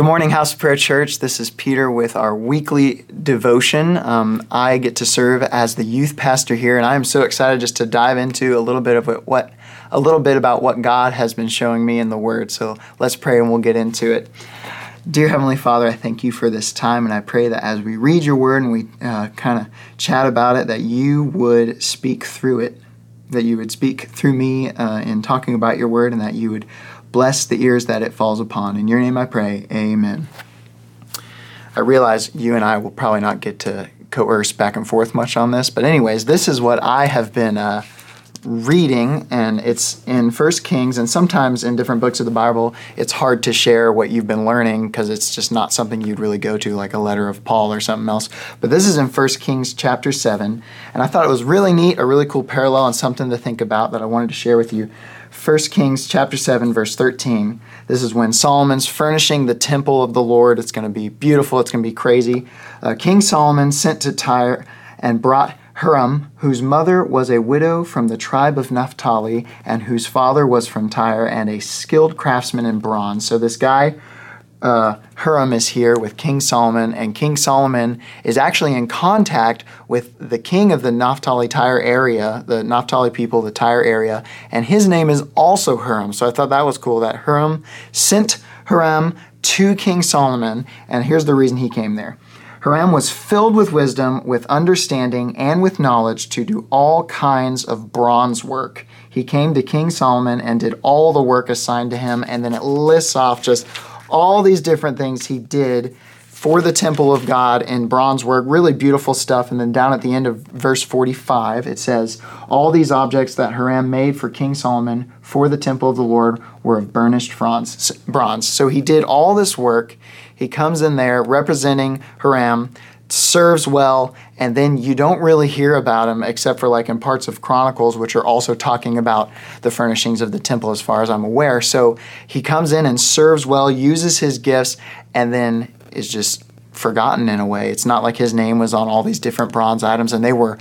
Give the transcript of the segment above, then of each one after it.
Good morning, House of Prayer Church. This is Peter with our weekly devotion. Um, I get to serve as the youth pastor here, and I am so excited just to dive into a little bit of what, what a little bit about what God has been showing me in the Word. So let's pray, and we'll get into it. Dear Heavenly Father, I thank you for this time, and I pray that as we read your Word and we uh, kind of chat about it, that you would speak through it, that you would speak through me uh, in talking about your Word, and that you would Bless the ears that it falls upon. In your name I pray, amen. I realize you and I will probably not get to coerce back and forth much on this, but, anyways, this is what I have been uh, reading, and it's in First Kings, and sometimes in different books of the Bible, it's hard to share what you've been learning because it's just not something you'd really go to, like a letter of Paul or something else. But this is in First Kings chapter 7, and I thought it was really neat, a really cool parallel, and something to think about that I wanted to share with you. 1 Kings chapter 7 verse 13. This is when Solomon's furnishing the temple of the Lord. It's going to be beautiful, it's going to be crazy. Uh, King Solomon sent to Tyre and brought Hiram, whose mother was a widow from the tribe of Naphtali and whose father was from Tyre and a skilled craftsman in bronze. So this guy uh, Hiram is here with King Solomon, and King Solomon is actually in contact with the king of the Naphtali Tyre area, the Naphtali people, the Tyre area, and his name is also Hiram. So I thought that was cool that Hiram sent Hiram to King Solomon, and here's the reason he came there. Hiram was filled with wisdom, with understanding, and with knowledge to do all kinds of bronze work. He came to King Solomon and did all the work assigned to him, and then it lists off just all these different things he did for the temple of God in bronze work, really beautiful stuff. And then down at the end of verse 45, it says, All these objects that Hiram made for King Solomon for the temple of the Lord were of burnished bronze. So he did all this work. He comes in there representing Hiram serves well, and then you don't really hear about him except for like in parts of Chronicles, which are also talking about the furnishings of the temple, as far as I'm aware. So he comes in and serves well, uses his gifts, and then is just forgotten in a way. It's not like his name was on all these different bronze items, and they were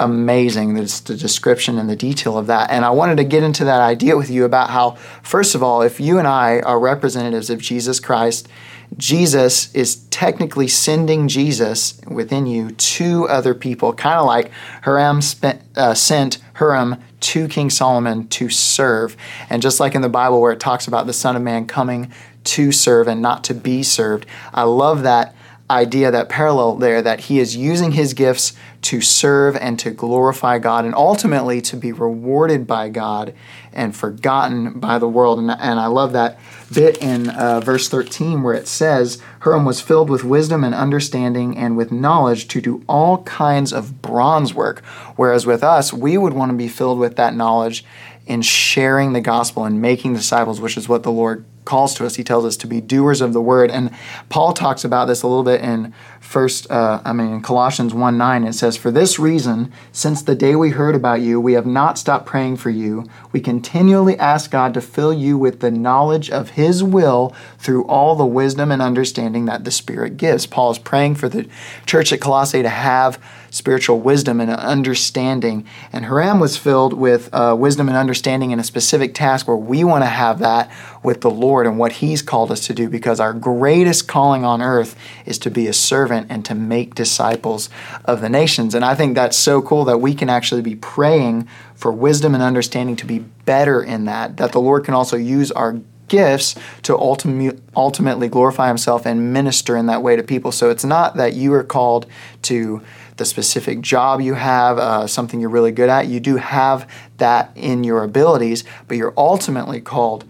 amazing the, the description and the detail of that and i wanted to get into that idea with you about how first of all if you and i are representatives of jesus christ Jesus is technically sending Jesus within you to other people, kind of like Hiram spent, uh, sent Hiram to King Solomon to serve. And just like in the Bible where it talks about the Son of Man coming to serve and not to be served, I love that idea, that parallel there, that he is using his gifts to serve and to glorify God and ultimately to be rewarded by God and forgotten by the world. And, and I love that bit in uh, verse 13 where it says, Hiram was filled with wisdom and understanding and with knowledge to do all kinds of bronze work. Whereas with us, we would want to be filled with that knowledge in sharing the gospel and making disciples, which is what the Lord calls to us. He tells us to be doers of the word. And Paul talks about this a little bit in first uh, I mean in Colossians 1 9. It says, For this reason, since the day we heard about you, we have not stopped praying for you. We continually ask God to fill you with the knowledge of his will through all the wisdom and understanding that the Spirit gives. Paul is praying for the church at Colossae to have spiritual wisdom and understanding. And Hiram was filled with uh, wisdom and understanding in a specific task where we want to have that with the Lord and what He's called us to do because our greatest calling on earth is to be a servant and to make disciples of the nations. And I think that's so cool that we can actually be praying for wisdom and understanding to be better in that, that the Lord can also use our gifts to ultimately glorify himself and minister in that way to people. So it's not that you are called to the specific job you have, uh, something you're really good at. You do have that in your abilities, but you're ultimately called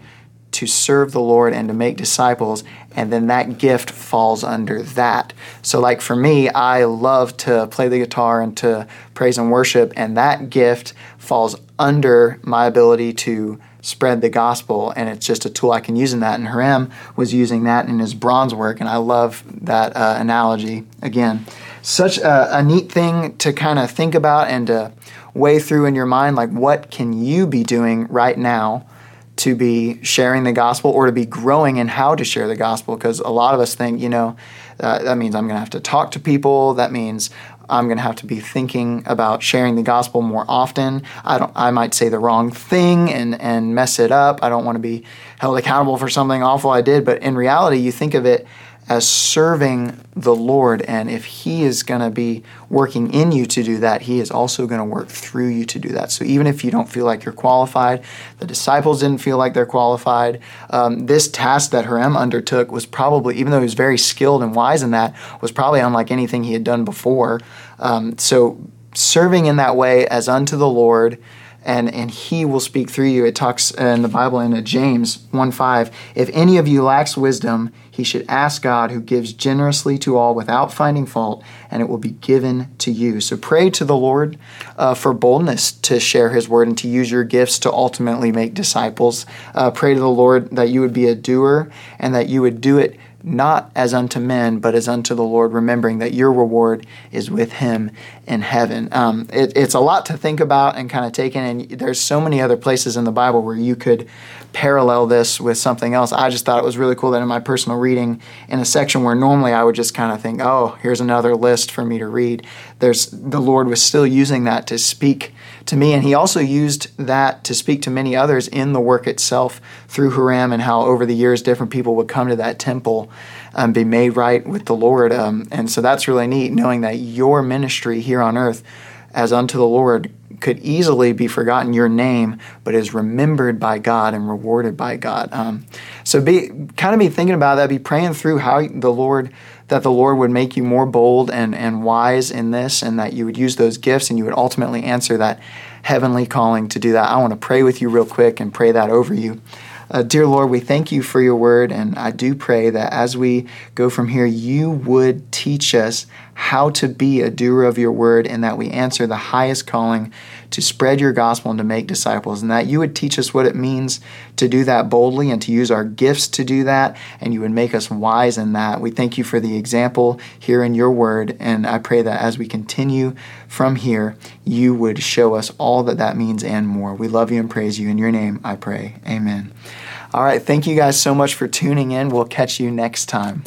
to serve the Lord and to make disciples, and then that gift falls under that. So, like for me, I love to play the guitar and to praise and worship, and that gift falls under my ability to spread the gospel, and it's just a tool I can use in that. And Hiram was using that in his bronze work, and I love that uh, analogy again such a, a neat thing to kind of think about and to weigh through in your mind like what can you be doing right now to be sharing the gospel or to be growing in how to share the gospel because a lot of us think you know uh, that means i'm going to have to talk to people that means I'm going to have to be thinking about sharing the gospel more often. I don't I might say the wrong thing and and mess it up. I don't want to be held accountable for something awful I did, but in reality, you think of it as serving the Lord. And if He is going to be working in you to do that, He is also going to work through you to do that. So even if you don't feel like you're qualified, the disciples didn't feel like they're qualified. Um, this task that Hiram undertook was probably, even though he was very skilled and wise in that, was probably unlike anything he had done before. Um, so serving in that way as unto the Lord and and he will speak through you. It talks in the Bible in James 1 5. If any of you lacks wisdom, he should ask God, who gives generously to all without finding fault, and it will be given to you. So pray to the Lord uh, for boldness to share his word and to use your gifts to ultimately make disciples. Uh, pray to the Lord that you would be a doer and that you would do it not as unto men, but as unto the Lord, remembering that your reward is with Him in heaven. Um, it, it's a lot to think about and kind of take in, and there's so many other places in the Bible where you could parallel this with something else. I just thought it was really cool that in my personal reading, in a section where normally I would just kind of think, oh, here's another list for me to read, there's the Lord was still using that to speak to me. And he also used that to speak to many others in the work itself through Huram and how over the years different people would come to that temple and be made right with the Lord. Um, and so that's really neat knowing that your ministry here on earth as unto the Lord could easily be forgotten your name, but is remembered by God and rewarded by God. Um, so be kind of be thinking about that, be praying through how the Lord that the Lord would make you more bold and, and wise in this, and that you would use those gifts and you would ultimately answer that heavenly calling to do that. I want to pray with you real quick and pray that over you. Uh, dear Lord, we thank you for your word, and I do pray that as we go from here, you would teach us how to be a doer of your word and that we answer the highest calling to spread your gospel and to make disciples, and that you would teach us what it means to do that boldly and to use our gifts to do that, and you would make us wise in that. We thank you for the example here in your word, and I pray that as we continue from here, you would show us all that that means and more. We love you and praise you. In your name, I pray. Amen. All right, thank you guys so much for tuning in. We'll catch you next time.